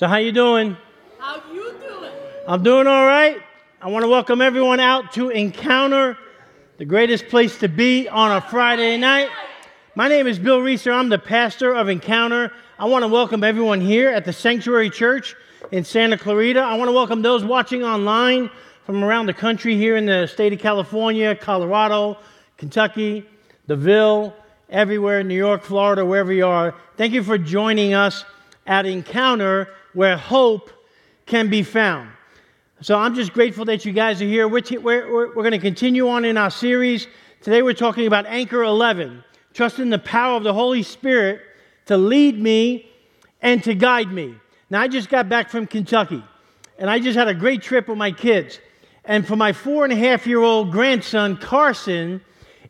So how you doing? How you doing? I'm doing all right. I want to welcome everyone out to Encounter, the greatest place to be on a Friday night. My name is Bill Reeser. I'm the pastor of Encounter. I want to welcome everyone here at the Sanctuary Church in Santa Clarita. I want to welcome those watching online from around the country here in the state of California, Colorado, Kentucky, the Ville, everywhere, New York, Florida, wherever you are. Thank you for joining us at Encounter where hope can be found. So I'm just grateful that you guys are here. We're, t- we're, we're, we're going to continue on in our series. Today we're talking about Anchor 11, trusting the power of the Holy Spirit to lead me and to guide me. Now, I just got back from Kentucky, and I just had a great trip with my kids. And for my four and a half year old grandson, Carson,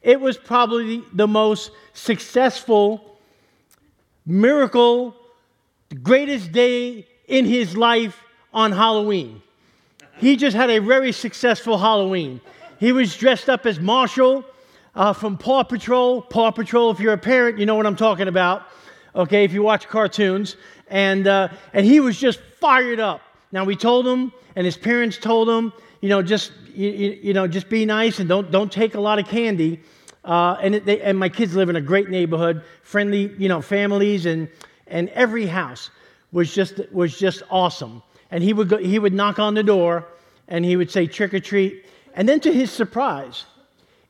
it was probably the most successful miracle, the greatest day in his life on Halloween. He just had a very successful Halloween. He was dressed up as Marshall uh, from Paw Patrol. Paw Patrol, if you're a parent, you know what I'm talking about. Okay, if you watch cartoons. And, uh, and he was just fired up. Now, we told him, and his parents told him, you know, just, you, you know, just be nice and don't, don't take a lot of candy. Uh, and, they, and my kids live in a great neighborhood, friendly, you know, families, and, and every house was just, was just awesome. And he would, go, he would knock on the door and he would say, trick or treat. And then to his surprise,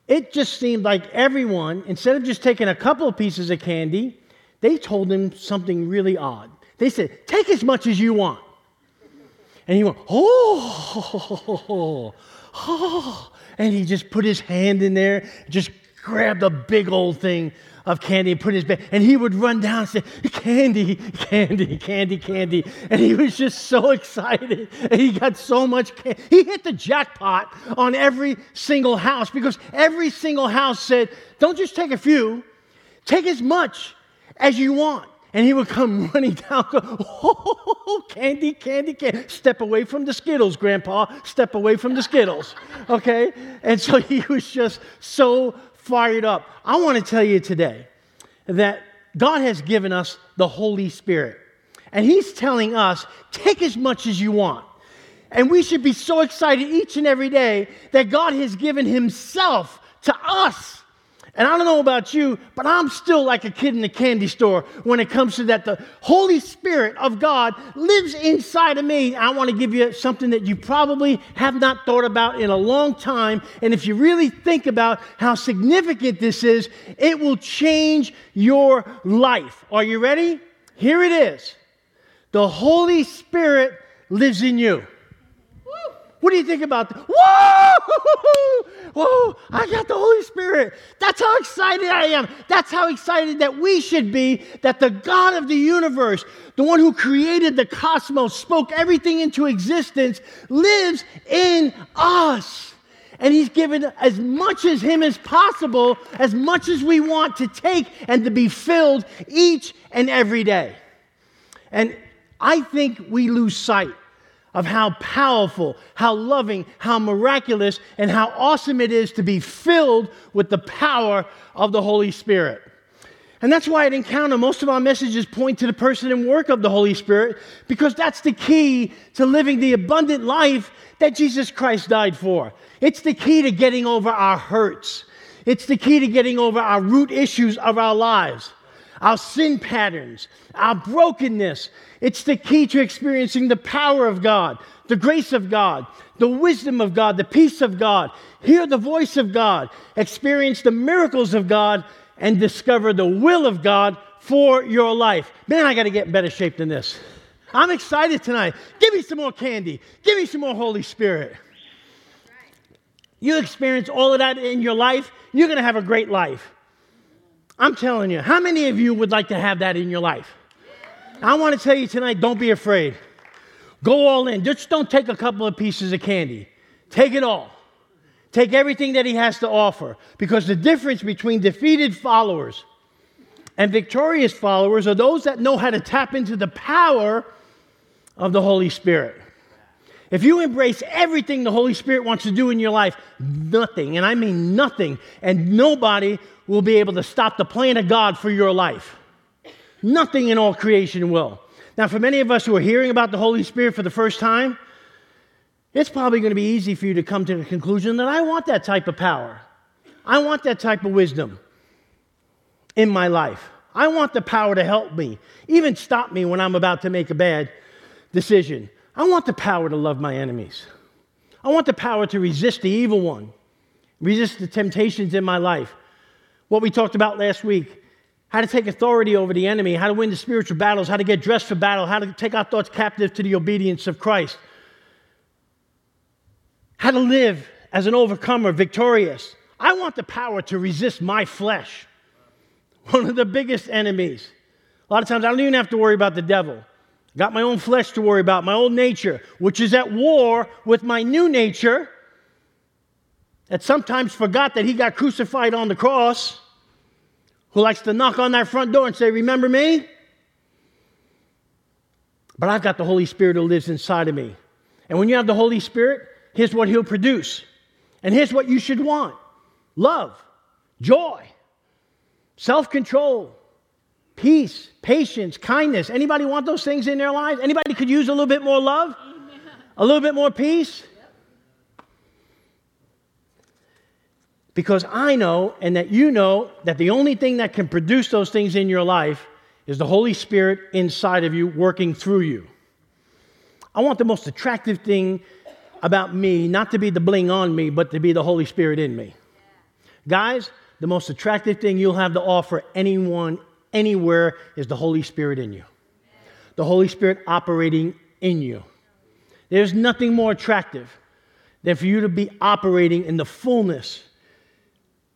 it just seemed like everyone, instead of just taking a couple of pieces of candy, they told him something really odd. They said, take as much as you want. And he went, oh, oh, and he just put his hand in there, just grabbed a big old thing of candy and put in his bag. And he would run down and say, Candy, candy, candy, candy. And he was just so excited. And he got so much candy. He hit the jackpot on every single house because every single house said, Don't just take a few, take as much as you want. And he would come running down, go, oh, candy, candy, candy. Step away from the Skittles, Grandpa. Step away from the Skittles. Okay? And so he was just so fired up. I want to tell you today that God has given us the Holy Spirit. And He's telling us, take as much as you want. And we should be so excited each and every day that God has given Himself to us. And I don't know about you, but I'm still like a kid in a candy store when it comes to that. The Holy Spirit of God lives inside of me. I want to give you something that you probably have not thought about in a long time. And if you really think about how significant this is, it will change your life. Are you ready? Here it is the Holy Spirit lives in you. What do you think about that? Whoa! Whoa! I got the Holy Spirit. That's how excited I am. That's how excited that we should be that the God of the universe, the one who created the cosmos, spoke everything into existence, lives in us. And He's given as much as Him as possible, as much as we want to take and to be filled each and every day. And I think we lose sight of how powerful, how loving, how miraculous, and how awesome it is to be filled with the power of the Holy Spirit. And that's why at Encounter, most of our messages point to the person and work of the Holy Spirit, because that's the key to living the abundant life that Jesus Christ died for. It's the key to getting over our hurts, it's the key to getting over our root issues of our lives our sin patterns, our brokenness. It's the key to experiencing the power of God, the grace of God, the wisdom of God, the peace of God. Hear the voice of God, experience the miracles of God, and discover the will of God for your life. Man, I got to get in better shape than this. I'm excited tonight. Give me some more candy. Give me some more Holy Spirit. You experience all of that in your life, you're going to have a great life. I'm telling you, how many of you would like to have that in your life? I want to tell you tonight don't be afraid. Go all in. Just don't take a couple of pieces of candy, take it all. Take everything that he has to offer. Because the difference between defeated followers and victorious followers are those that know how to tap into the power of the Holy Spirit. If you embrace everything the Holy Spirit wants to do in your life, nothing, and I mean nothing, and nobody will be able to stop the plan of God for your life. Nothing in all creation will. Now, for many of us who are hearing about the Holy Spirit for the first time, it's probably going to be easy for you to come to the conclusion that I want that type of power. I want that type of wisdom in my life. I want the power to help me, even stop me when I'm about to make a bad decision. I want the power to love my enemies. I want the power to resist the evil one, resist the temptations in my life. What we talked about last week how to take authority over the enemy, how to win the spiritual battles, how to get dressed for battle, how to take our thoughts captive to the obedience of Christ, how to live as an overcomer, victorious. I want the power to resist my flesh, one of the biggest enemies. A lot of times I don't even have to worry about the devil. I got my own flesh to worry about, my old nature, which is at war with my new nature that sometimes forgot that he got crucified on the cross who likes to knock on that front door and say, Remember me? But I've got the Holy Spirit who lives inside of me. And when you have the Holy Spirit, here's what He'll produce. And here's what you should want love, joy, self control, peace, patience, kindness. Anybody want those things in their lives? Anybody could use a little bit more love? A little bit more peace? Because I know and that you know that the only thing that can produce those things in your life is the Holy Spirit inside of you working through you. I want the most attractive thing about me not to be the bling on me, but to be the Holy Spirit in me. Guys, the most attractive thing you'll have to offer anyone, anywhere, is the Holy Spirit in you. The Holy Spirit operating in you. There's nothing more attractive than for you to be operating in the fullness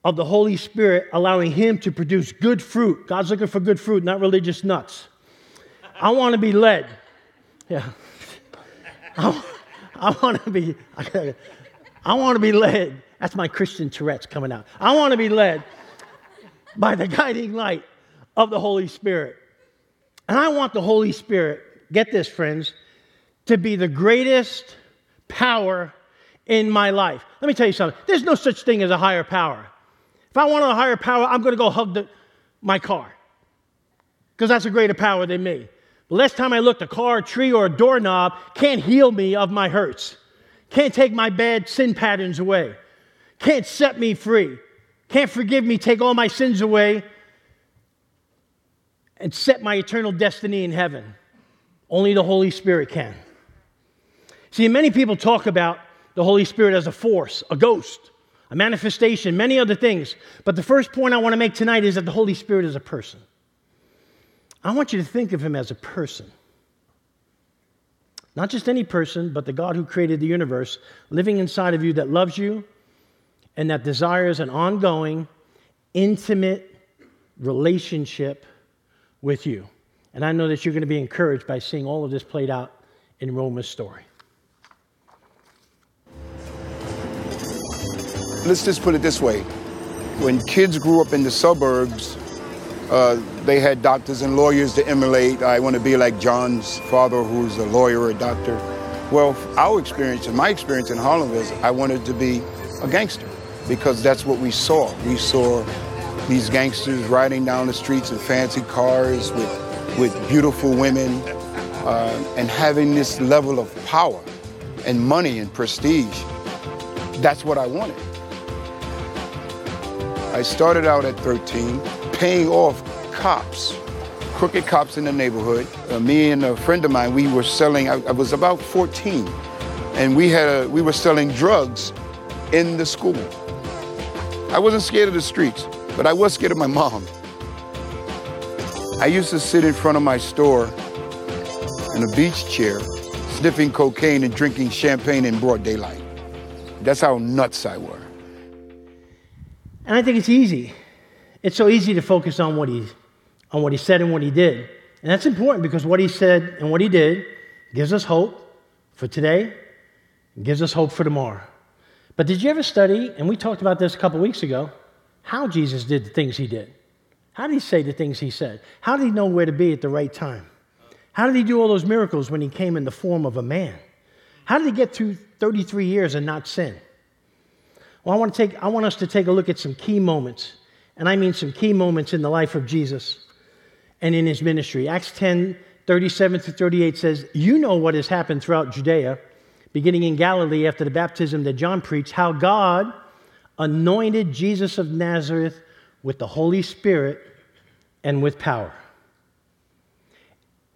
of the Holy Spirit, allowing Him to produce good fruit. God's looking for good fruit, not religious nuts. I want to be led. Yeah. I, I want to be, I want to be led. That's my Christian Tourette's coming out. I want to be led by the guiding light of the Holy Spirit. And I want the Holy Spirit, get this, friends, to be the greatest power in my life. Let me tell you something. There's no such thing as a higher power. If I want a higher power, I'm going to go hug the, my car because that's a greater power than me. The last time I looked, a car, a tree, or a doorknob can't heal me of my hurts, can't take my bad sin patterns away, can't set me free, can't forgive me, take all my sins away, and set my eternal destiny in heaven. Only the Holy Spirit can. See, many people talk about the Holy Spirit as a force, a ghost a manifestation, many other things. But the first point I want to make tonight is that the Holy Spirit is a person. I want you to think of him as a person. Not just any person, but the God who created the universe living inside of you that loves you and that desires an ongoing, intimate relationship with you. And I know that you're going to be encouraged by seeing all of this played out in Roma's story. let's just put it this way. When kids grew up in the suburbs, uh, they had doctors and lawyers to emulate. I want to be like John's father, who's a lawyer or a doctor. Well, our experience and my experience in Harlem was I wanted to be a gangster because that's what we saw. We saw these gangsters riding down the streets in fancy cars with, with beautiful women uh, and having this level of power and money and prestige. That's what I wanted. I started out at 13, paying off cops, crooked cops in the neighborhood. Uh, me and a friend of mine, we were selling, I, I was about 14, and we, had a, we were selling drugs in the school. I wasn't scared of the streets, but I was scared of my mom. I used to sit in front of my store in a beach chair, sniffing cocaine and drinking champagne in broad daylight. That's how nuts I were. And I think it's easy. It's so easy to focus on what he, on what he said and what he did. And that's important because what he said and what he did gives us hope for today, gives us hope for tomorrow. But did you ever study, and we talked about this a couple weeks ago, how Jesus did the things he did? How did he say the things he said? How did he know where to be at the right time? How did he do all those miracles when he came in the form of a man? How did he get through 33 years and not sin? Well, I want, to take, I want us to take a look at some key moments, and I mean some key moments in the life of Jesus and in his ministry. Acts 10 37 to 38 says, You know what has happened throughout Judea, beginning in Galilee after the baptism that John preached, how God anointed Jesus of Nazareth with the Holy Spirit and with power,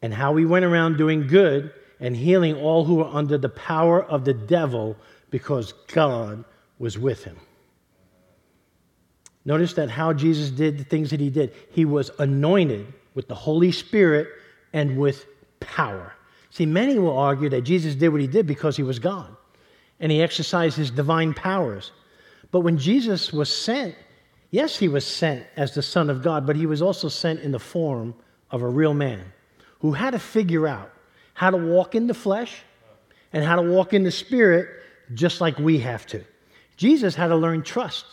and how he went around doing good and healing all who were under the power of the devil because God was with him. Notice that how Jesus did the things that he did. He was anointed with the Holy Spirit and with power. See, many will argue that Jesus did what he did because he was God and he exercised his divine powers. But when Jesus was sent, yes, he was sent as the Son of God, but he was also sent in the form of a real man who had to figure out how to walk in the flesh and how to walk in the spirit just like we have to. Jesus had to learn trust,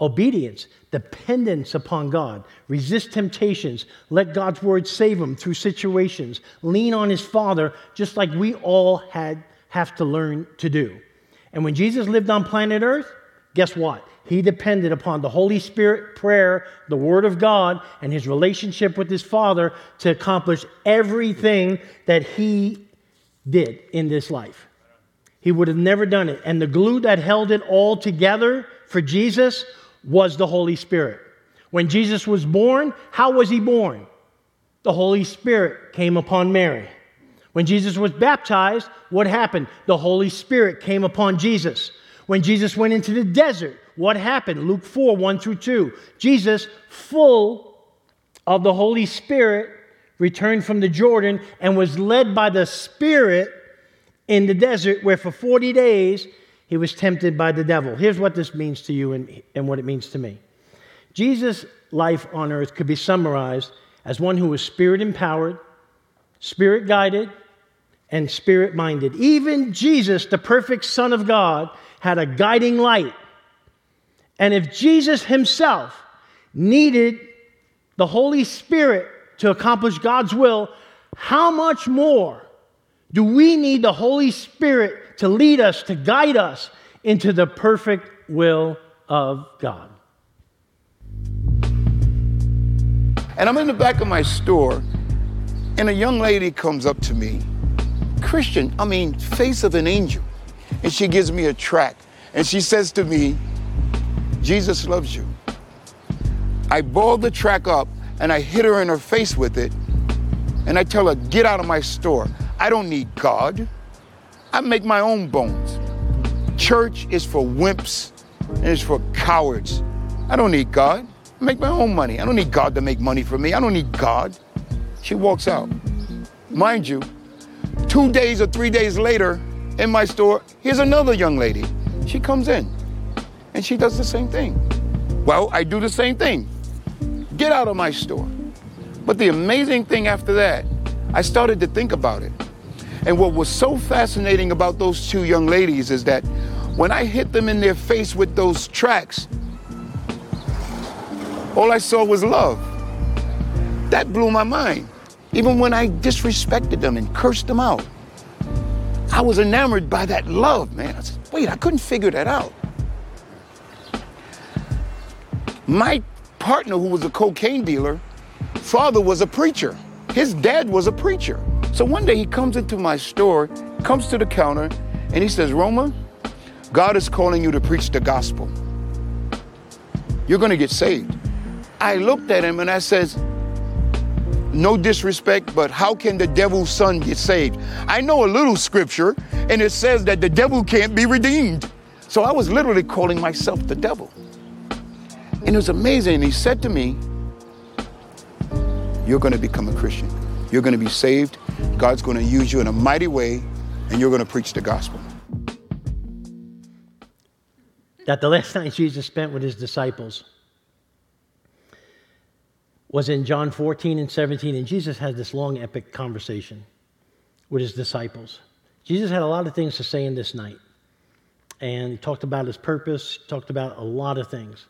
obedience, dependence upon God, resist temptations, let God's word save him through situations, lean on his Father, just like we all had have to learn to do. And when Jesus lived on planet Earth, guess what? He depended upon the Holy Spirit, prayer, the Word of God, and his relationship with his Father to accomplish everything that he did in this life. He would have never done it. And the glue that held it all together for Jesus was the Holy Spirit. When Jesus was born, how was he born? The Holy Spirit came upon Mary. When Jesus was baptized, what happened? The Holy Spirit came upon Jesus. When Jesus went into the desert, what happened? Luke 4 1 through 2. Jesus, full of the Holy Spirit, returned from the Jordan and was led by the Spirit in the desert, where for 40 days he was tempted by the devil. Here's what this means to you and, and what it means to me Jesus' life on earth could be summarized as one who was spirit empowered, spirit guided, and spirit minded. Even Jesus, the perfect Son of God, had a guiding light. And if Jesus himself needed the Holy Spirit to accomplish God's will, how much more do we need the Holy Spirit to lead us, to guide us into the perfect will of God? And I'm in the back of my store, and a young lady comes up to me, Christian, I mean, face of an angel. And she gives me a track, and she says to me, Jesus loves you. I ball the track up and I hit her in her face with it, and I tell her, Get out of my store. I don't need God. I make my own bones. Church is for wimps and it's for cowards. I don't need God. I make my own money. I don't need God to make money for me. I don't need God. She walks out. Mind you, two days or three days later in my store, here's another young lady. She comes in and she does the same thing. Well, I do the same thing. Get out of my store. But the amazing thing after that, I started to think about it. And what was so fascinating about those two young ladies is that when I hit them in their face with those tracks, all I saw was love. That blew my mind. Even when I disrespected them and cursed them out, I was enamored by that love, man. I said, wait, I couldn't figure that out. My partner, who was a cocaine dealer, father was a preacher. His dad was a preacher. So one day he comes into my store, comes to the counter, and he says, Roma, God is calling you to preach the gospel. You're going to get saved. I looked at him and I says, no disrespect, but how can the devil's son get saved? I know a little scripture, and it says that the devil can't be redeemed. So I was literally calling myself the devil. And it was amazing. He said to me, You're going to become a Christian. You're going to be saved. God's going to use you in a mighty way, and you're going to preach the gospel. That the last night Jesus spent with his disciples was in John 14 and 17, and Jesus had this long, epic conversation with his disciples. Jesus had a lot of things to say in this night, and he talked about his purpose, talked about a lot of things.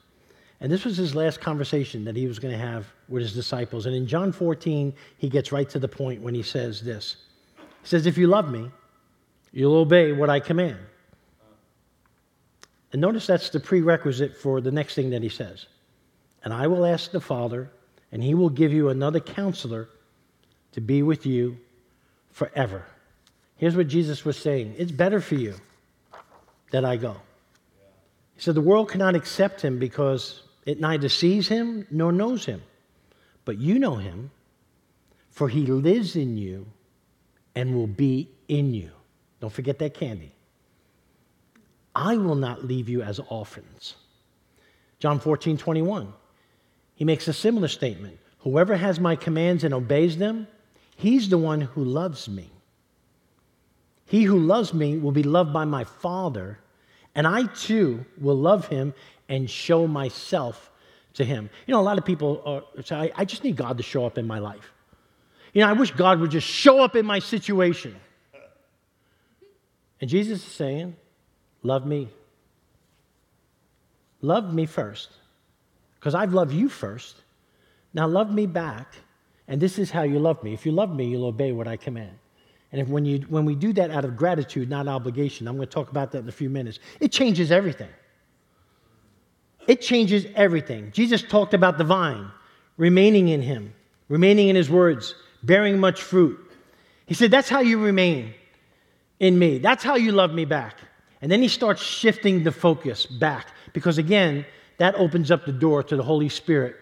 And this was his last conversation that he was going to have with his disciples. And in John 14, he gets right to the point when he says this He says, If you love me, you'll obey what I command. And notice that's the prerequisite for the next thing that he says. And I will ask the Father, and he will give you another counselor to be with you forever. Here's what Jesus was saying It's better for you that I go. He said, The world cannot accept him because it neither sees him nor knows him. But you know him, for he lives in you and will be in you. Don't forget that candy. I will not leave you as orphans. John 14, 21. He makes a similar statement Whoever has my commands and obeys them, he's the one who loves me. He who loves me will be loved by my Father, and I too will love him and show myself to him. You know, a lot of people are, say, I just need God to show up in my life. You know, I wish God would just show up in my situation. And Jesus is saying, Love me. Love me first, because I've loved you first. Now love me back, and this is how you love me. If you love me, you'll obey what I command. And if when, you, when we do that out of gratitude, not obligation, I'm going to talk about that in a few minutes, it changes everything. It changes everything. Jesus talked about the vine, remaining in him, remaining in his words, bearing much fruit. He said, That's how you remain in me. That's how you love me back. And then he starts shifting the focus back because, again, that opens up the door to the Holy Spirit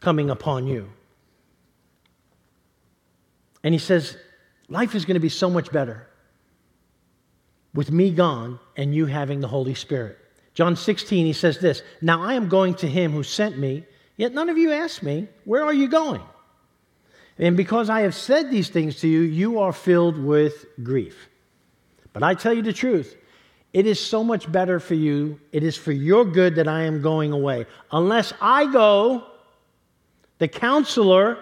coming upon you. And he says, Life is going to be so much better with me gone and you having the Holy Spirit. John 16, he says this Now I am going to him who sent me, yet none of you asked me, Where are you going? And because I have said these things to you, you are filled with grief. But I tell you the truth, it is so much better for you, it is for your good that I am going away. Unless I go, the counselor,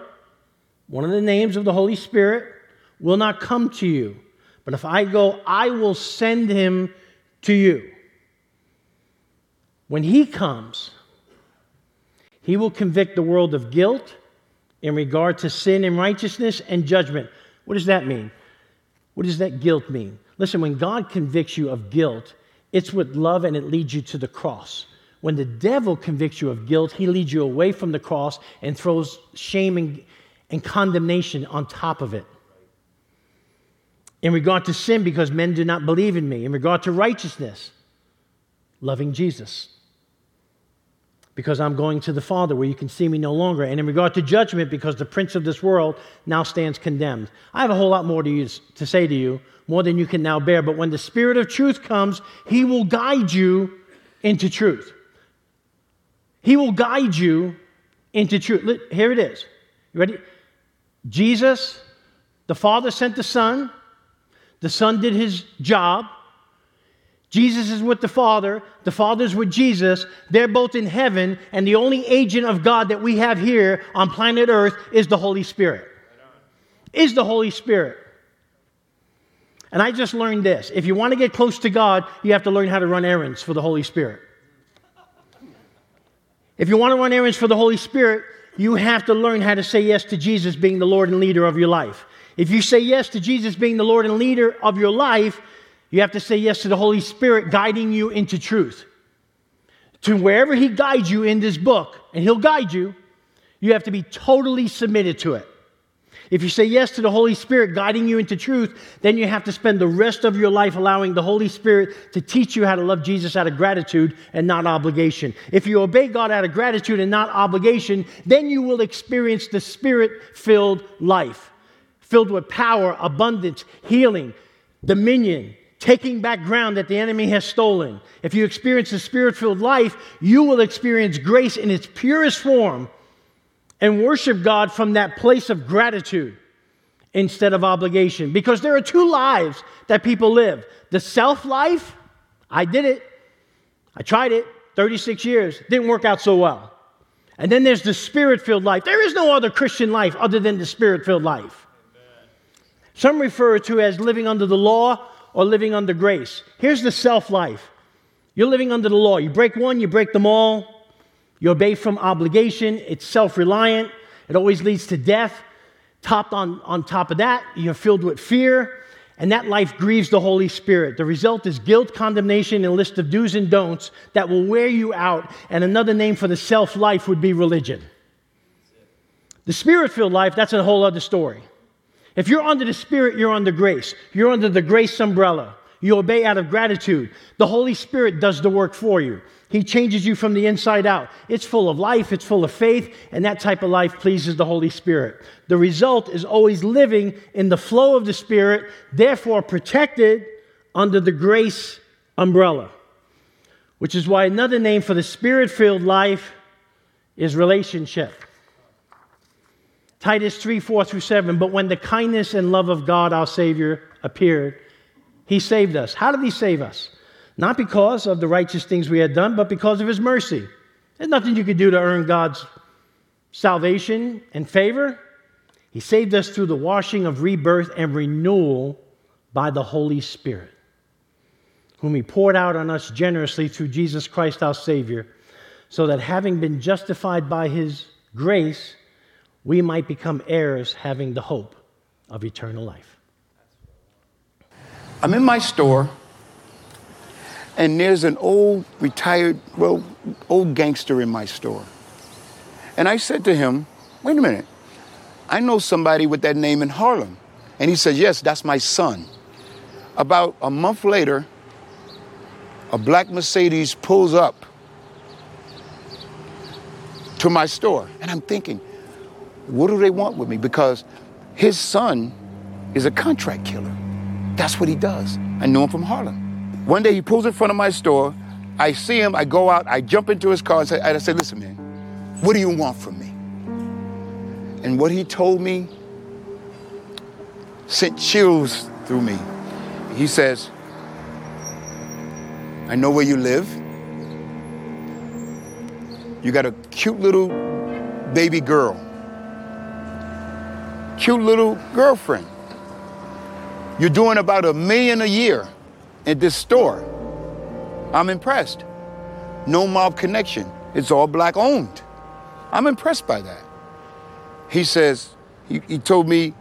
one of the names of the Holy Spirit, will not come to you. But if I go, I will send him to you. When he comes, he will convict the world of guilt in regard to sin and righteousness and judgment. What does that mean? What does that guilt mean? Listen, when God convicts you of guilt, it's with love and it leads you to the cross. When the devil convicts you of guilt, he leads you away from the cross and throws shame and, and condemnation on top of it. In regard to sin, because men do not believe in me. In regard to righteousness, loving Jesus because I'm going to the Father where you can see me no longer. And in regard to judgment, because the prince of this world now stands condemned. I have a whole lot more to, use, to say to you, more than you can now bear. But when the Spirit of truth comes, He will guide you into truth. He will guide you into truth. Here it is. You ready? Jesus, the Father sent the Son. The Son did his job. Jesus is with the Father, the Father's with Jesus. They're both in heaven, and the only agent of God that we have here on planet Earth is the Holy Spirit. Is the Holy Spirit. And I just learned this. If you want to get close to God, you have to learn how to run errands for the Holy Spirit. If you want to run errands for the Holy Spirit, you have to learn how to say yes to Jesus being the Lord and leader of your life. If you say yes to Jesus being the Lord and leader of your life, you have to say yes to the Holy Spirit guiding you into truth. To wherever He guides you in this book, and He'll guide you, you have to be totally submitted to it. If you say yes to the Holy Spirit guiding you into truth, then you have to spend the rest of your life allowing the Holy Spirit to teach you how to love Jesus out of gratitude and not obligation. If you obey God out of gratitude and not obligation, then you will experience the Spirit filled life, filled with power, abundance, healing, dominion, taking back ground that the enemy has stolen. If you experience the spirit filled life, you will experience grace in its purest form and worship God from that place of gratitude instead of obligation. Because there are two lives that people live the self life, I did it, I tried it 36 years, didn't work out so well. And then there's the spirit filled life. There is no other Christian life other than the spirit filled life. Amen. Some refer to as living under the law or living under grace. Here's the self life you're living under the law. You break one, you break them all. You obey from obligation, it's self reliant, it always leads to death. Topped on, on top of that, you're filled with fear, and that life grieves the Holy Spirit. The result is guilt, condemnation, and list of do's and don'ts that will wear you out. And another name for the self life would be religion. The spirit filled life, that's a whole other story. If you're under the Spirit, you're under grace. You're under the grace umbrella. You obey out of gratitude. The Holy Spirit does the work for you. He changes you from the inside out. It's full of life, it's full of faith, and that type of life pleases the Holy Spirit. The result is always living in the flow of the Spirit, therefore protected under the grace umbrella. Which is why another name for the Spirit filled life is relationship. Titus 3 4 through 7. But when the kindness and love of God, our Savior, appeared, He saved us. How did He save us? Not because of the righteous things we had done, but because of His mercy. There's nothing you could do to earn God's salvation and favor. He saved us through the washing of rebirth and renewal by the Holy Spirit, whom He poured out on us generously through Jesus Christ our Savior, so that having been justified by His grace, we might become heirs having the hope of eternal life. I'm in my store and there's an old retired, well, old gangster in my store. And I said to him, wait a minute, I know somebody with that name in Harlem. And he said, yes, that's my son. About a month later, a black Mercedes pulls up to my store. And I'm thinking, what do they want with me? Because his son is a contract killer. That's what he does. I knew him from Harlem. One day he pulls in front of my store. I see him, I go out, I jump into his car and say, I say, listen, man, what do you want from me? And what he told me sent chills through me. He says, I know where you live. You got a cute little baby girl, cute little girlfriend. You're doing about a million a year at this store. I'm impressed. No mob connection. It's all black owned. I'm impressed by that. He says, he, he told me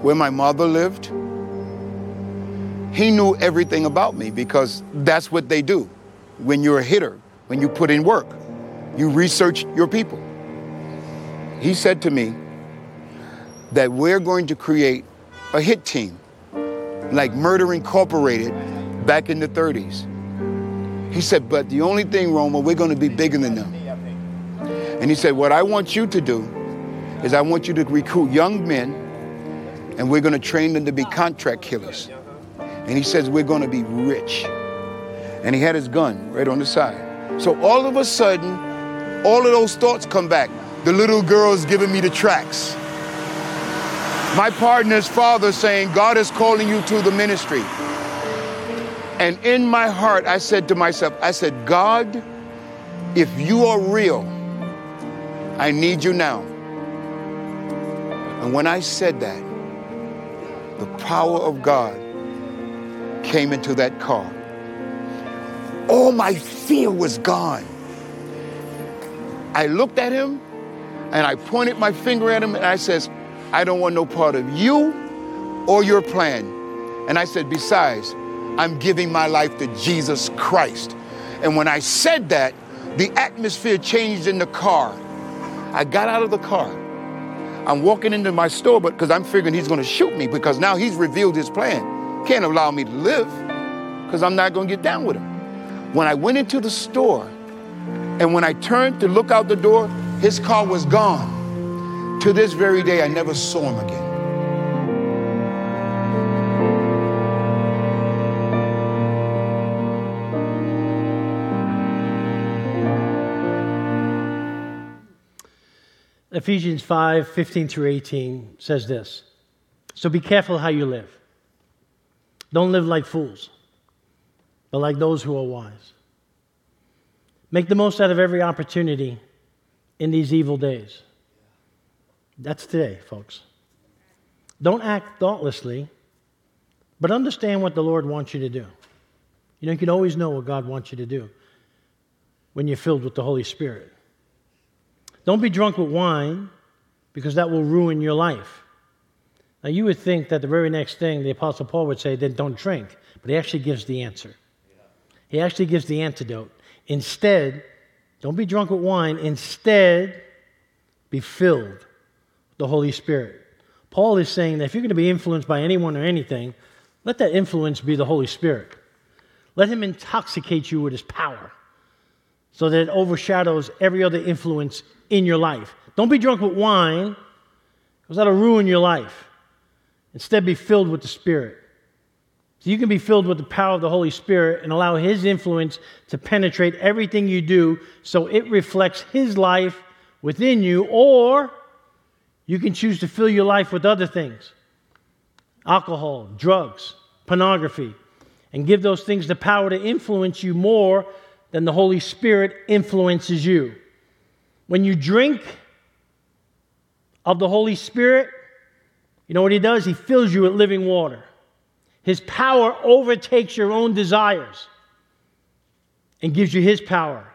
where my mother lived. He knew everything about me because that's what they do. When you're a hitter, when you put in work, you research your people. He said to me that we're going to create a hit team like Murder Incorporated back in the 30s. He said, but the only thing, Roma, we're going to be bigger than them. And he said, what I want you to do is I want you to recruit young men and we're going to train them to be contract killers. And he says, we're going to be rich. And he had his gun right on the side. So all of a sudden, all of those thoughts come back. The little girl's giving me the tracks. My partner's father saying, God is calling you to the ministry. And in my heart, I said to myself, I said, God, if you are real, I need you now. And when I said that, the power of God came into that car. All my fear was gone. I looked at him and I pointed my finger at him and I says, I don't want no part of you or your plan. And I said, besides, I'm giving my life to Jesus Christ. And when I said that, the atmosphere changed in the car. I got out of the car. I'm walking into my store, but because I'm figuring he's going to shoot me because now he's revealed his plan. Can't allow me to live because I'm not going to get down with him. When I went into the store and when I turned to look out the door, his car was gone. To this very day, I never saw him again. Ephesians 5 15 through 18 says this So be careful how you live. Don't live like fools, but like those who are wise. Make the most out of every opportunity in these evil days. That's today, folks. Don't act thoughtlessly, but understand what the Lord wants you to do. You know, you can always know what God wants you to do when you're filled with the Holy Spirit. Don't be drunk with wine because that will ruin your life. Now, you would think that the very next thing the Apostle Paul would say, then don't drink, but he actually gives the answer. He actually gives the antidote. Instead, don't be drunk with wine. Instead, be filled the Holy Spirit. Paul is saying that if you're going to be influenced by anyone or anything, let that influence be the Holy Spirit. Let him intoxicate you with his power so that it overshadows every other influence in your life. Don't be drunk with wine, because that'll ruin your life. Instead, be filled with the Spirit. So you can be filled with the power of the Holy Spirit and allow His influence to penetrate everything you do so it reflects His life within you, or you can choose to fill your life with other things alcohol, drugs, pornography, and give those things the power to influence you more than the Holy Spirit influences you. When you drink of the Holy Spirit, you know what He does? He fills you with living water. His power overtakes your own desires and gives you His power.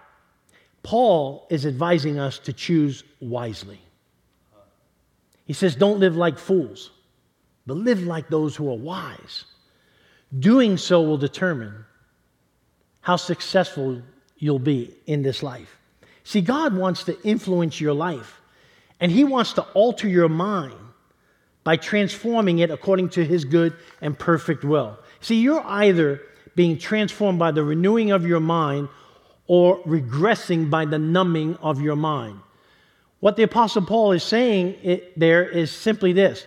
Paul is advising us to choose wisely. He says, Don't live like fools, but live like those who are wise. Doing so will determine how successful you'll be in this life. See, God wants to influence your life, and He wants to alter your mind by transforming it according to his good and perfect will. See, you're either being transformed by the renewing of your mind or regressing by the numbing of your mind. What the Apostle Paul is saying there is simply this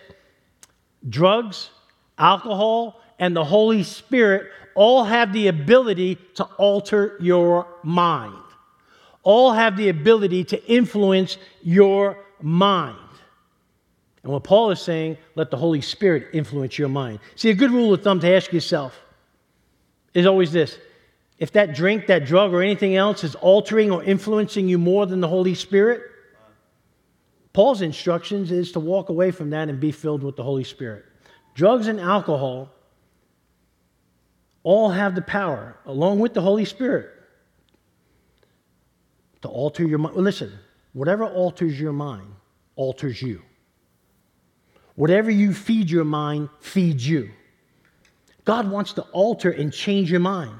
drugs, alcohol, and the Holy Spirit all have the ability to alter your mind, all have the ability to influence your mind. And what Paul is saying, let the Holy Spirit influence your mind. See, a good rule of thumb to ask yourself is always this if that drink, that drug, or anything else is altering or influencing you more than the Holy Spirit, Paul's instructions is to walk away from that and be filled with the Holy Spirit. Drugs and alcohol all have the power, along with the Holy Spirit, to alter your mind. Listen, whatever alters your mind alters you. Whatever you feed your mind feeds you. God wants to alter and change your mind.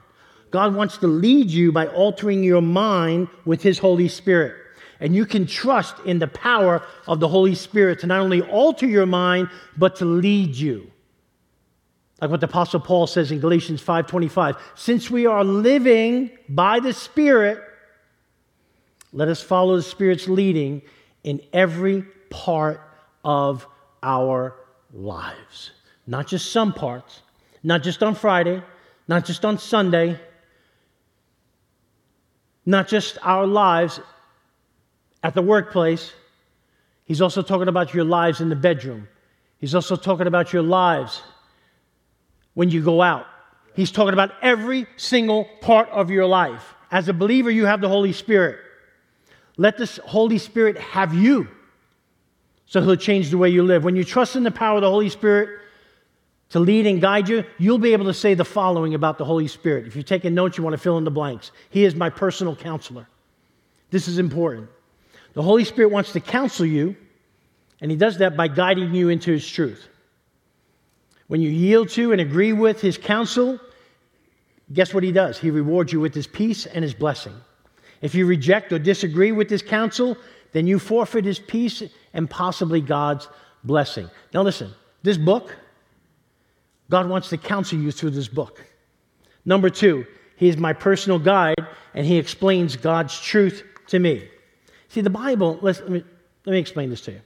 God wants to lead you by altering your mind with His Holy Spirit. And you can trust in the power of the Holy Spirit to not only alter your mind, but to lead you. Like what the Apostle Paul says in Galatians 5:25, since we are living by the Spirit, let us follow the Spirit's leading in every part of our lives. Not just some parts, not just on Friday, not just on Sunday, not just our lives at the workplace. He's also talking about your lives in the bedroom. He's also talking about your lives when you go out. He's talking about every single part of your life. As a believer, you have the Holy Spirit. Let the Holy Spirit have you so he'll change the way you live. When you trust in the power of the Holy Spirit to lead and guide you, you'll be able to say the following about the Holy Spirit. If you're taking notes, you want to fill in the blanks. He is my personal counselor. This is important. The Holy Spirit wants to counsel you, and He does that by guiding you into His truth. When you yield to and agree with His counsel, guess what He does? He rewards you with His peace and His blessing. If you reject or disagree with His counsel, then you forfeit His peace and possibly God's blessing. Now, listen, this book, God wants to counsel you through this book. Number two, He is my personal guide and He explains God's truth to me. See, the Bible, let me, let me explain this to you.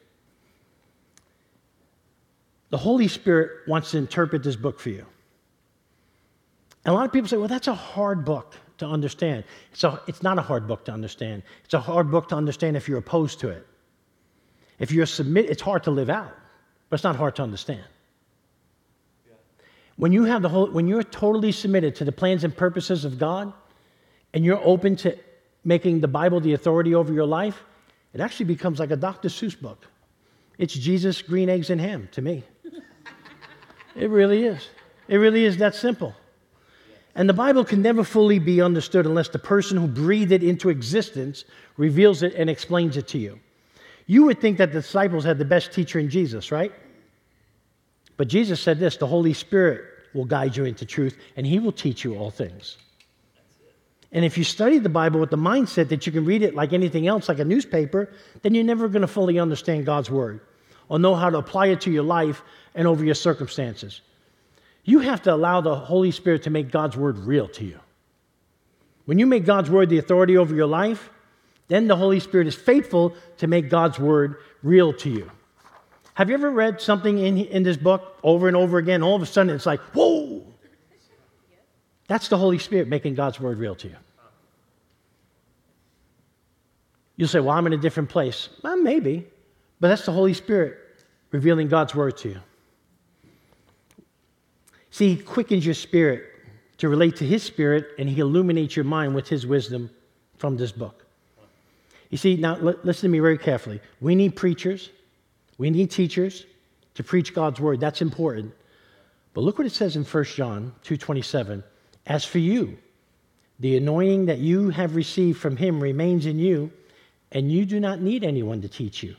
The Holy Spirit wants to interpret this book for you. And a lot of people say, well, that's a hard book to understand. So it's not a hard book to understand. It's a hard book to understand if you're opposed to it. If you're submit, it's hard to live out, but it's not hard to understand. When you have the whole, when you're totally submitted to the plans and purposes of God, and you're open to making the Bible the authority over your life, it actually becomes like a Dr. Seuss book. It's Jesus, green eggs, and ham to me. it really is. It really is that simple. And the Bible can never fully be understood unless the person who breathed it into existence reveals it and explains it to you. You would think that the disciples had the best teacher in Jesus, right? But Jesus said this the Holy Spirit will guide you into truth, and He will teach you all things. And if you study the Bible with the mindset that you can read it like anything else, like a newspaper, then you're never going to fully understand God's Word. or know how to apply it to your life and over your circumstances. You have to allow the Holy Spirit to make God's word real to you. When you make God's word the authority over your life, then the Holy Spirit is faithful to make God's word real to you. Have you ever read something in, in this book over and over again? All of a sudden, it's like, whoa! That's the Holy Spirit making God's word real to you. You'll say, well, I'm in a different place. Well, maybe, but that's the Holy Spirit revealing God's word to you. See, He quickens your spirit to relate to His spirit, and He illuminates your mind with His wisdom from this book. You see, now listen to me very carefully. We need preachers, we need teachers to preach God's word. That's important. But look what it says in 1 John 2:27. As for you, the anointing that you have received from him remains in you, and you do not need anyone to teach you.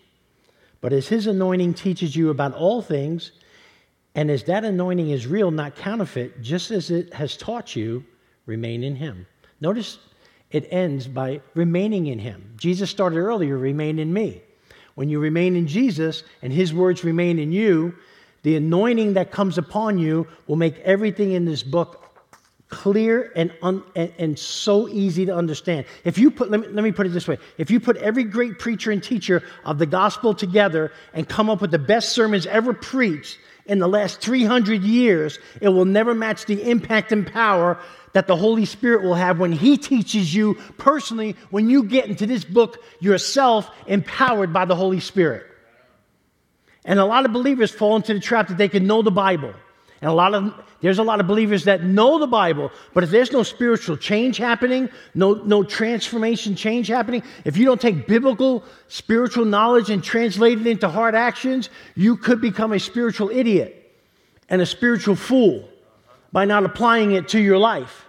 But as his anointing teaches you about all things, and as that anointing is real, not counterfeit, just as it has taught you, remain in him. Notice it ends by remaining in him. Jesus started earlier, remain in me. When you remain in Jesus and his words remain in you, the anointing that comes upon you will make everything in this book clear and, un, and, and, so easy to understand. If you put, let me, let me put it this way if you put every great preacher and teacher of the gospel together and come up with the best sermons ever preached in the last 300 years, it will never match the impact and power that the Holy Spirit will have when He teaches you personally, when you get into this book yourself, empowered by the Holy Spirit. And a lot of believers fall into the trap that they can know the Bible. And a lot of there's a lot of believers that know the Bible, but if there's no spiritual change happening, no, no transformation change happening, if you don't take biblical spiritual knowledge and translate it into hard actions, you could become a spiritual idiot and a spiritual fool by not applying it to your life.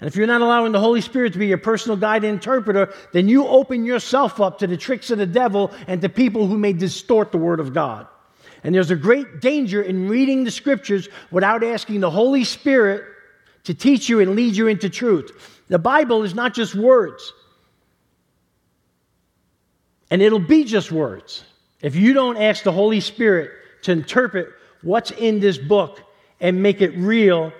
And if you're not allowing the Holy Spirit to be your personal guide and interpreter, then you open yourself up to the tricks of the devil and to people who may distort the Word of God. And there's a great danger in reading the scriptures without asking the Holy Spirit to teach you and lead you into truth. The Bible is not just words, and it'll be just words if you don't ask the Holy Spirit to interpret what's in this book and make it real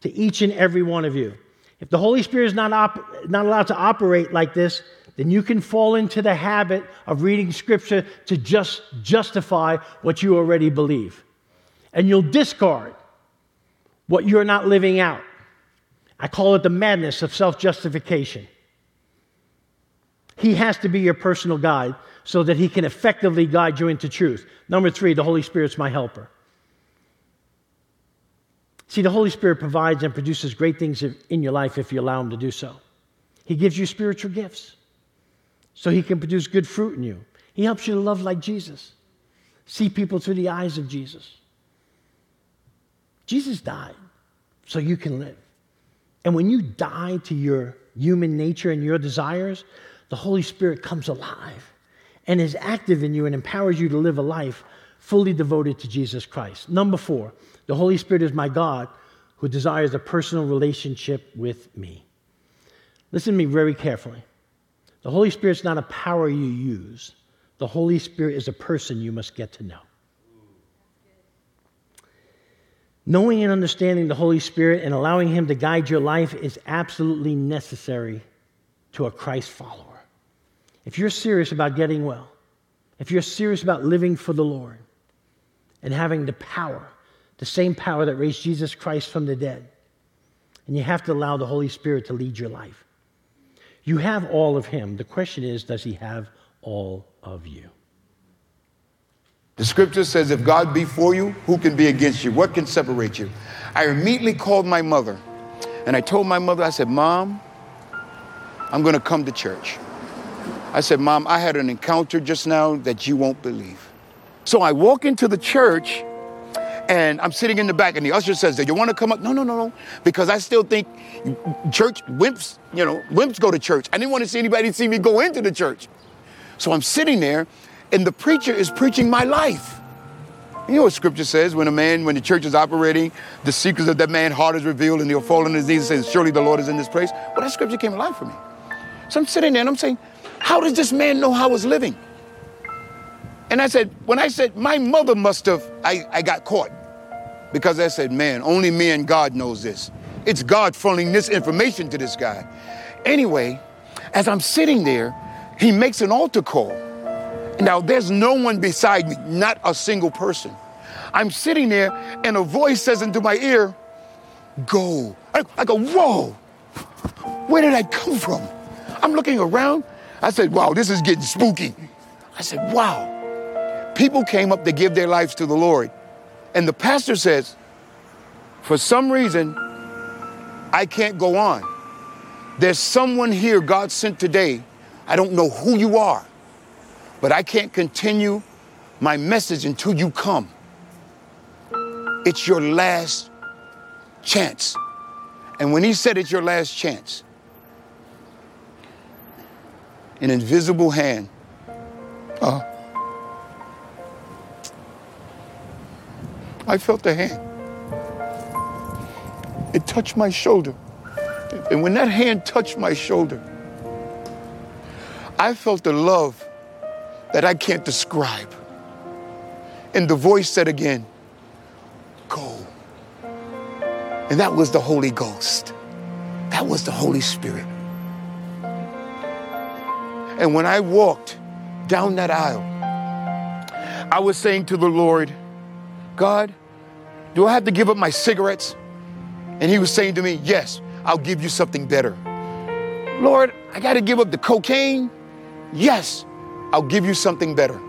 to each and every one of you. If the Holy Spirit is not, op- not allowed to operate like this, then you can fall into the habit of reading scripture to just justify what you already believe. And you'll discard what you're not living out. I call it the madness of self justification. He has to be your personal guide so that he can effectively guide you into truth. Number three, the Holy Spirit's my helper. See, the Holy Spirit provides and produces great things in your life if you allow Him to do so. He gives you spiritual gifts so he can produce good fruit in you. He helps you to love like Jesus, see people through the eyes of Jesus. Jesus died so you can live. And when you die to your human nature and your desires, the Holy Spirit comes alive and is active in you and empowers you to live a life fully devoted to Jesus Christ. Number four, the Holy Spirit is my God who desires a personal relationship with me. Listen to me very carefully. The Holy Spirit's not a power you use, the Holy Spirit is a person you must get to know. Knowing and understanding the Holy Spirit and allowing Him to guide your life is absolutely necessary to a Christ follower. If you're serious about getting well, if you're serious about living for the Lord and having the power, the same power that raised Jesus Christ from the dead, and you have to allow the Holy Spirit to lead your life. You have all of him. The question is, does he have all of you? The scripture says, if God be for you, who can be against you? What can separate you? I immediately called my mother and I told my mother, I said, Mom, I'm going to come to church. I said, Mom, I had an encounter just now that you won't believe. So I walk into the church and I'm sitting in the back, and the usher says, Do you want to come up? No, no, no, no. Because I still think church wimps, you know, wimps go to church. I didn't want to see anybody see me go into the church. So I'm sitting there, and the preacher is preaching my life. You know what scripture says when a man, when the church is operating, the secrets of that man's heart is revealed and he'll fall on his knees and says, Surely the Lord is in this place. Well, that scripture came alive for me. So I'm sitting there and I'm saying, How does this man know how I was living? And I said, when I said, my mother must have, I, I got caught. Because I said, man, only me and God knows this. It's God funneling this information to this guy. Anyway, as I'm sitting there, he makes an altar call. Now, there's no one beside me, not a single person. I'm sitting there, and a voice says into my ear, Go. I, I go, Whoa, where did I come from? I'm looking around. I said, Wow, this is getting spooky. I said, Wow. People came up to give their lives to the Lord. And the pastor says, For some reason, I can't go on. There's someone here God sent today. I don't know who you are, but I can't continue my message until you come. It's your last chance. And when he said it's your last chance, an invisible hand, uh, I felt the hand. It touched my shoulder. And when that hand touched my shoulder, I felt a love that I can't describe. And the voice said again, Go. And that was the Holy Ghost. That was the Holy Spirit. And when I walked down that aisle, I was saying to the Lord, God, do I have to give up my cigarettes? And He was saying to me, Yes, I'll give you something better. Lord, I got to give up the cocaine? Yes, I'll give you something better.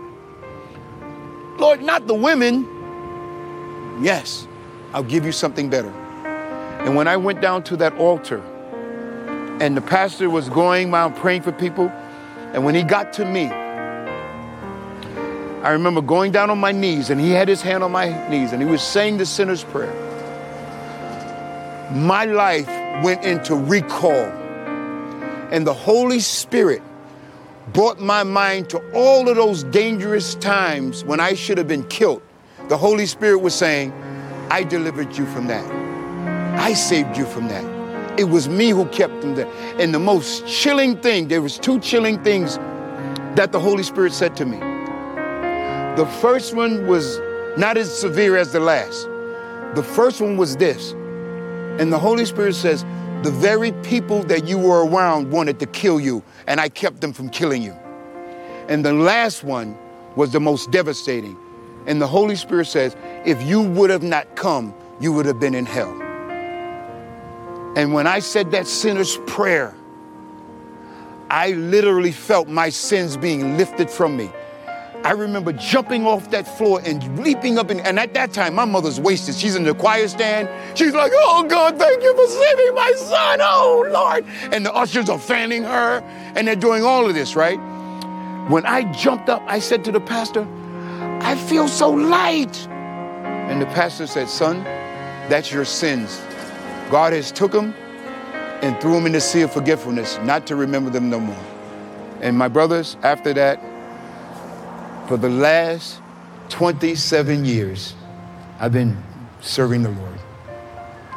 Lord, not the women. Yes, I'll give you something better. And when I went down to that altar, and the pastor was going around praying for people, and when he got to me, I remember going down on my knees, and he had his hand on my knees, and he was saying the sinner's prayer. My life went into recall, and the Holy Spirit brought my mind to all of those dangerous times when I should have been killed. The Holy Spirit was saying, I delivered you from that. I saved you from that. It was me who kept them there. And the most chilling thing, there was two chilling things that the Holy Spirit said to me. The first one was not as severe as the last. The first one was this. And the Holy Spirit says, the very people that you were around wanted to kill you, and I kept them from killing you. And the last one was the most devastating. And the Holy Spirit says, if you would have not come, you would have been in hell. And when I said that sinner's prayer, I literally felt my sins being lifted from me. I remember jumping off that floor and leaping up. In, and at that time, my mother's wasted. She's in the choir stand. She's like, Oh, God, thank you for saving my son. Oh, Lord. And the ushers are fanning her, and they're doing all of this, right? When I jumped up, I said to the pastor, I feel so light. And the pastor said, Son, that's your sins. God has took them and threw them in the sea of forgetfulness, not to remember them no more. And my brothers, after that, for the last 27 years, I've been serving the Lord.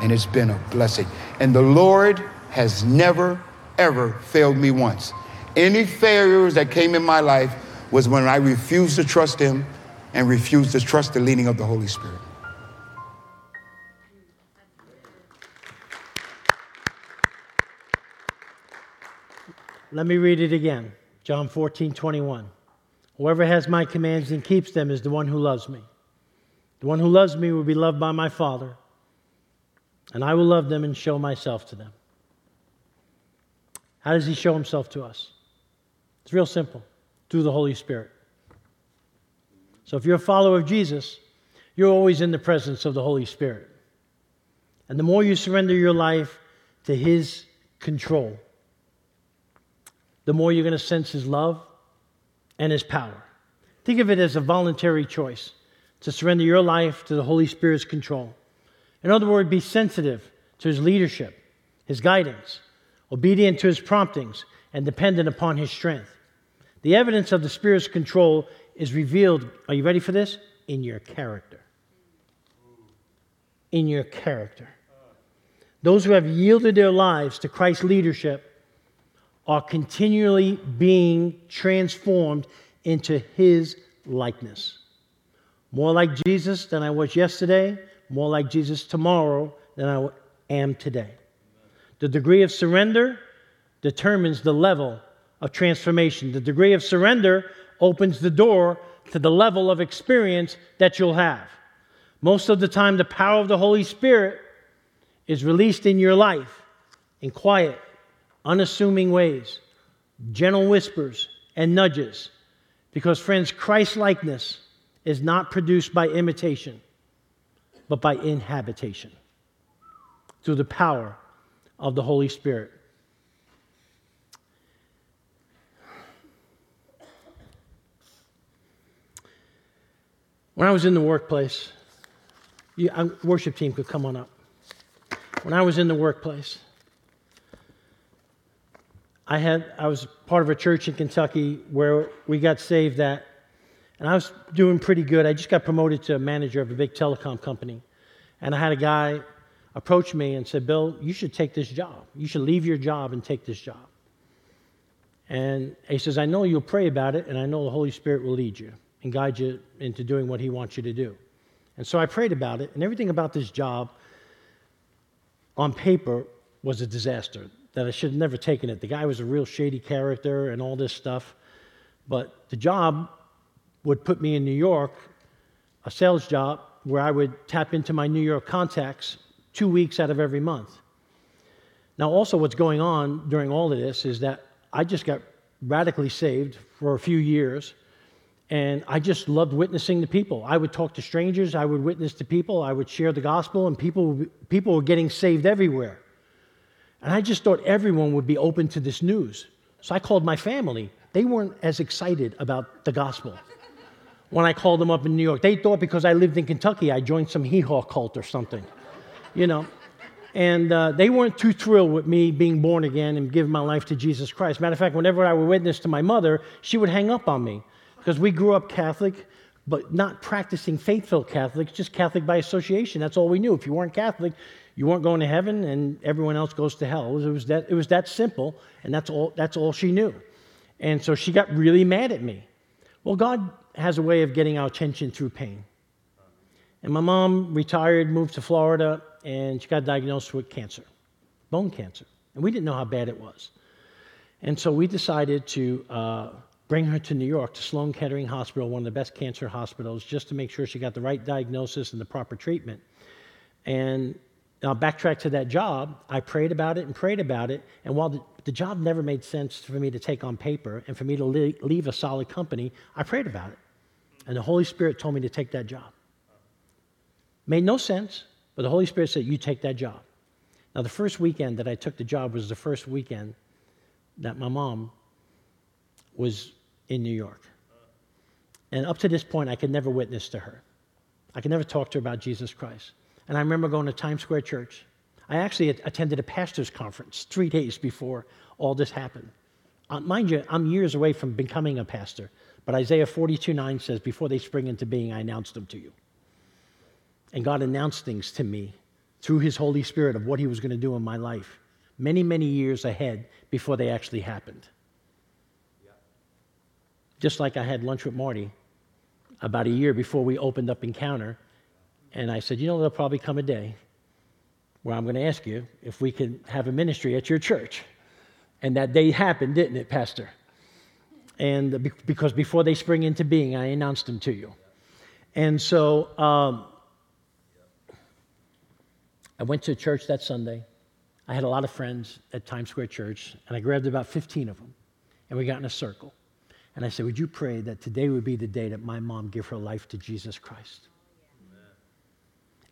And it's been a blessing. And the Lord has never, ever failed me once. Any failures that came in my life was when I refused to trust Him and refused to trust the leading of the Holy Spirit. Let me read it again John 14, 21. Whoever has my commands and keeps them is the one who loves me. The one who loves me will be loved by my Father, and I will love them and show myself to them. How does he show himself to us? It's real simple through the Holy Spirit. So if you're a follower of Jesus, you're always in the presence of the Holy Spirit. And the more you surrender your life to his control, the more you're going to sense his love and his power. Think of it as a voluntary choice to surrender your life to the Holy Spirit's control. In other words, be sensitive to his leadership, his guidance, obedient to his promptings, and dependent upon his strength. The evidence of the Spirit's control is revealed, are you ready for this? In your character. In your character. Those who have yielded their lives to Christ's leadership are continually being transformed into his likeness. More like Jesus than I was yesterday, more like Jesus tomorrow than I am today. The degree of surrender determines the level of transformation. The degree of surrender opens the door to the level of experience that you'll have. Most of the time, the power of the Holy Spirit is released in your life in quiet, unassuming ways, gentle whispers and nudges. Because, friends, Christ likeness is not produced by imitation, but by inhabitation through the power of the Holy Spirit. When I was in the workplace, you, uh, worship team could come on up. When I was in the workplace, I had I was part of a church in Kentucky where we got saved at, and I was doing pretty good. I just got promoted to a manager of a big telecom company, and I had a guy approach me and said, "Bill, you should take this job. You should leave your job and take this job." And he says, "I know you'll pray about it, and I know the Holy Spirit will lead you and guide you into doing what He wants you to do." And so I prayed about it, and everything about this job on paper was a disaster, that I should have never taken it. The guy was a real shady character and all this stuff. But the job would put me in New York, a sales job where I would tap into my New York contacts two weeks out of every month. Now, also, what's going on during all of this is that I just got radically saved for a few years. And I just loved witnessing to people. I would talk to strangers, I would witness to people, I would share the gospel, and people, people were getting saved everywhere. And I just thought everyone would be open to this news. So I called my family. They weren't as excited about the gospel when I called them up in New York. They thought because I lived in Kentucky, I joined some hee haw cult or something, you know. And uh, they weren't too thrilled with me being born again and giving my life to Jesus Christ. Matter of fact, whenever I would witness to my mother, she would hang up on me because we grew up Catholic, but not practicing faithful Catholics, just Catholic by association. That's all we knew. If you weren't Catholic, you weren't going to heaven, and everyone else goes to hell. It was, it was that, it was that simple, and that's all, that's all she knew. And so she got really mad at me. Well, God has a way of getting our attention through pain. And my mom retired, moved to Florida, and she got diagnosed with cancer, bone cancer. And we didn't know how bad it was. And so we decided to uh, bring her to New York to Sloan Kettering Hospital, one of the best cancer hospitals, just to make sure she got the right diagnosis and the proper treatment. And I'll backtrack to that job. I prayed about it and prayed about it. And while the, the job never made sense for me to take on paper and for me to leave a solid company, I prayed about it. And the Holy Spirit told me to take that job. Made no sense, but the Holy Spirit said, You take that job. Now, the first weekend that I took the job was the first weekend that my mom was in New York. And up to this point, I could never witness to her. I could never talk to her about Jesus Christ. And I remember going to Times Square Church. I actually attended a pastor's conference three days before all this happened. Uh, mind you, I'm years away from becoming a pastor, but Isaiah 42 9 says, Before they spring into being, I announced them to you. And God announced things to me through His Holy Spirit of what He was going to do in my life many, many years ahead before they actually happened. Just like I had lunch with Marty about a year before we opened up Encounter. And I said, You know, there'll probably come a day where I'm going to ask you if we can have a ministry at your church. And that day happened, didn't it, Pastor? And because before they spring into being, I announced them to you. And so um, I went to church that Sunday. I had a lot of friends at Times Square Church, and I grabbed about 15 of them, and we got in a circle. And I said, Would you pray that today would be the day that my mom give her life to Jesus Christ?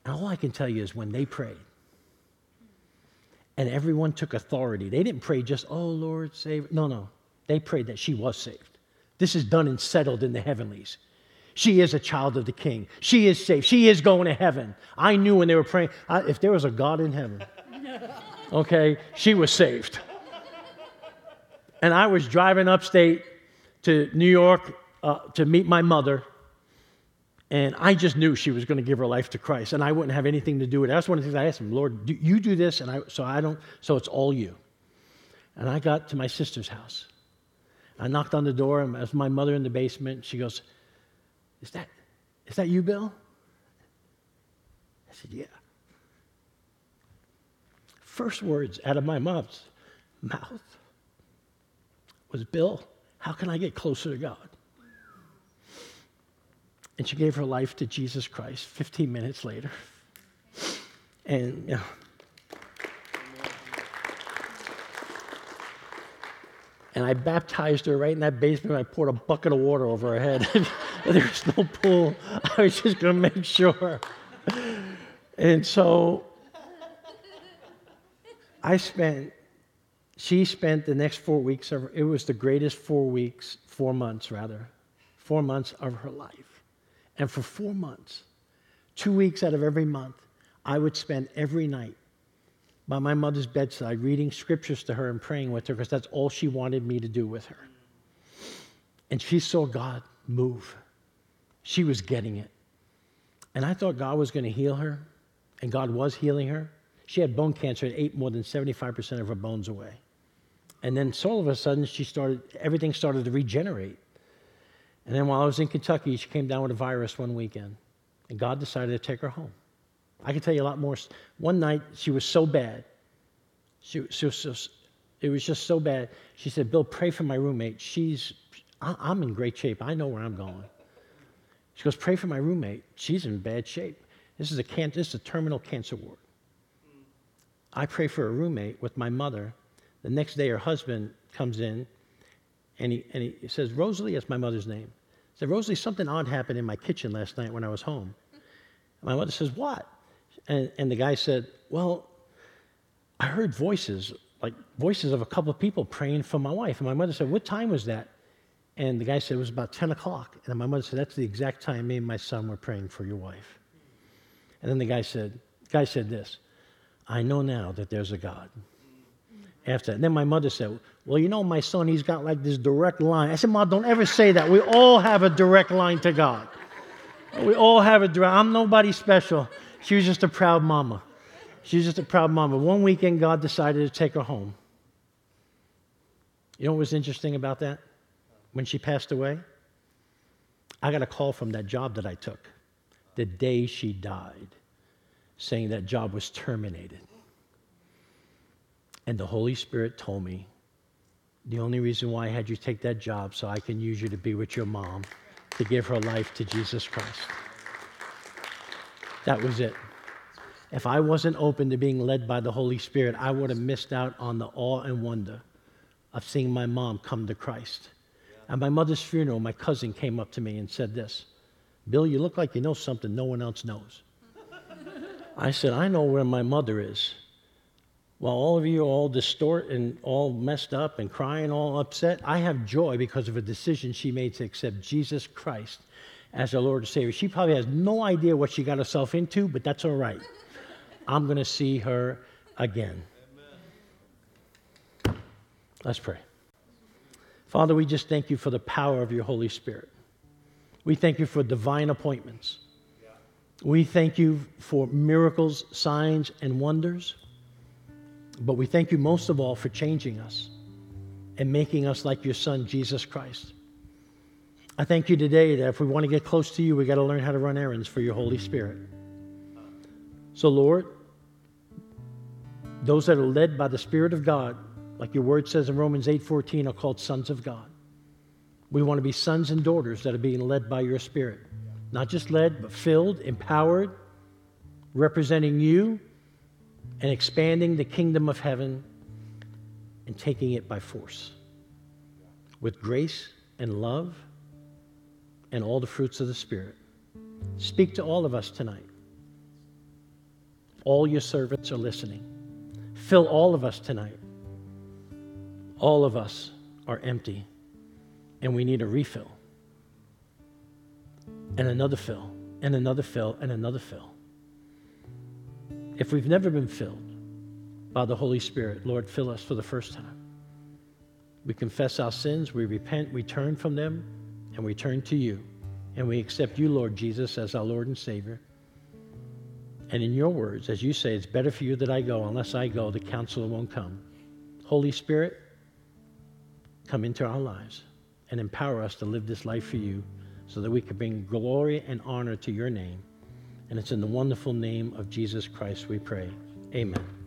And all I can tell you is when they prayed, and everyone took authority, they didn't pray just, Oh Lord, save. No, no. They prayed that she was saved. This is done and settled in the heavenlies. She is a child of the king. She is saved. She is going to heaven. I knew when they were praying, I, if there was a God in heaven, okay, she was saved. And I was driving upstate to New York uh, to meet my mother. And I just knew she was going to give her life to Christ, and I wouldn't have anything to do with it. That's one of the things I asked him, Lord, do you do this, and I, so I don't, so it's all you. And I got to my sister's house. I knocked on the door, and as my mother in the basement, she goes, Is that, is that you, Bill? I said, Yeah. First words out of my mom's mouth was, Bill, how can I get closer to God? And she gave her life to Jesus Christ 15 minutes later. And, know, and I baptized her right in that basement. I poured a bucket of water over her head. there was no pool. I was just going to make sure. And so I spent, she spent the next four weeks of, it was the greatest four weeks, four months rather, four months of her life. And for four months, two weeks out of every month, I would spend every night by my mother's bedside reading scriptures to her and praying with her because that's all she wanted me to do with her. And she saw God move. She was getting it. And I thought God was going to heal her, and God was healing her. She had bone cancer and ate more than 75% of her bones away. And then all of a sudden, she started, everything started to regenerate. And then while I was in Kentucky, she came down with a virus one weekend, and God decided to take her home. I can tell you a lot more. One night, she was so bad. She, she was so, it was just so bad. She said, Bill, pray for my roommate. She's, I, I'm in great shape. I know where I'm going. She goes, pray for my roommate. She's in bad shape. This is a, can- this is a terminal cancer ward. I pray for a roommate with my mother. The next day, her husband comes in and he, and he says, Rosalie, that's my mother's name. He said, Rosalie, something odd happened in my kitchen last night when I was home. My mother says, What? And, and the guy said, Well, I heard voices, like voices of a couple of people praying for my wife. And my mother said, What time was that? And the guy said, It was about 10 o'clock. And my mother said, That's the exact time me and my son were praying for your wife. And then the guy said, the guy said this, I know now that there's a God. After that. then my mother said, Well, you know, my son, he's got like this direct line. I said, Mom, don't ever say that. We all have a direct line to God. We all have a direct. I'm nobody special. She was just a proud mama. She was just a proud mama. One weekend, God decided to take her home. You know what was interesting about that? When she passed away, I got a call from that job that I took the day she died, saying that job was terminated. And the Holy Spirit told me, the only reason why I had you take that job so I can use you to be with your mom, to give her life to Jesus Christ. That was it. If I wasn't open to being led by the Holy Spirit, I would have missed out on the awe and wonder of seeing my mom come to Christ. At my mother's funeral, my cousin came up to me and said this Bill, you look like you know something no one else knows. I said, I know where my mother is. While all of you all distort and all messed up and crying, all upset, I have joy because of a decision she made to accept Jesus Christ as her Lord and Savior. She probably has no idea what she got herself into, but that's all right. I'm going to see her again. Amen. Let's pray. Father, we just thank you for the power of your Holy Spirit. We thank you for divine appointments. We thank you for miracles, signs, and wonders. But we thank you most of all for changing us and making us like your Son, Jesus Christ. I thank you today that if we want to get close to you, we got to learn how to run errands for your Holy Spirit. So, Lord, those that are led by the Spirit of God, like your word says in Romans 8:14, are called sons of God. We want to be sons and daughters that are being led by your Spirit. Not just led, but filled, empowered, representing you and expanding the kingdom of heaven and taking it by force with grace and love and all the fruits of the Spirit. Speak to all of us tonight. All your servants are listening. Fill all of us tonight. All of us are empty, and we need a refill, and another fill, and another fill, and another fill. If we've never been filled by the Holy Spirit, Lord, fill us for the first time. We confess our sins, we repent, we turn from them, and we turn to you. And we accept you, Lord Jesus, as our Lord and Savior. And in your words, as you say, it's better for you that I go. Unless I go, the counselor won't come. Holy Spirit, come into our lives and empower us to live this life for you so that we can bring glory and honor to your name. And it's in the wonderful name of Jesus Christ we pray. Amen.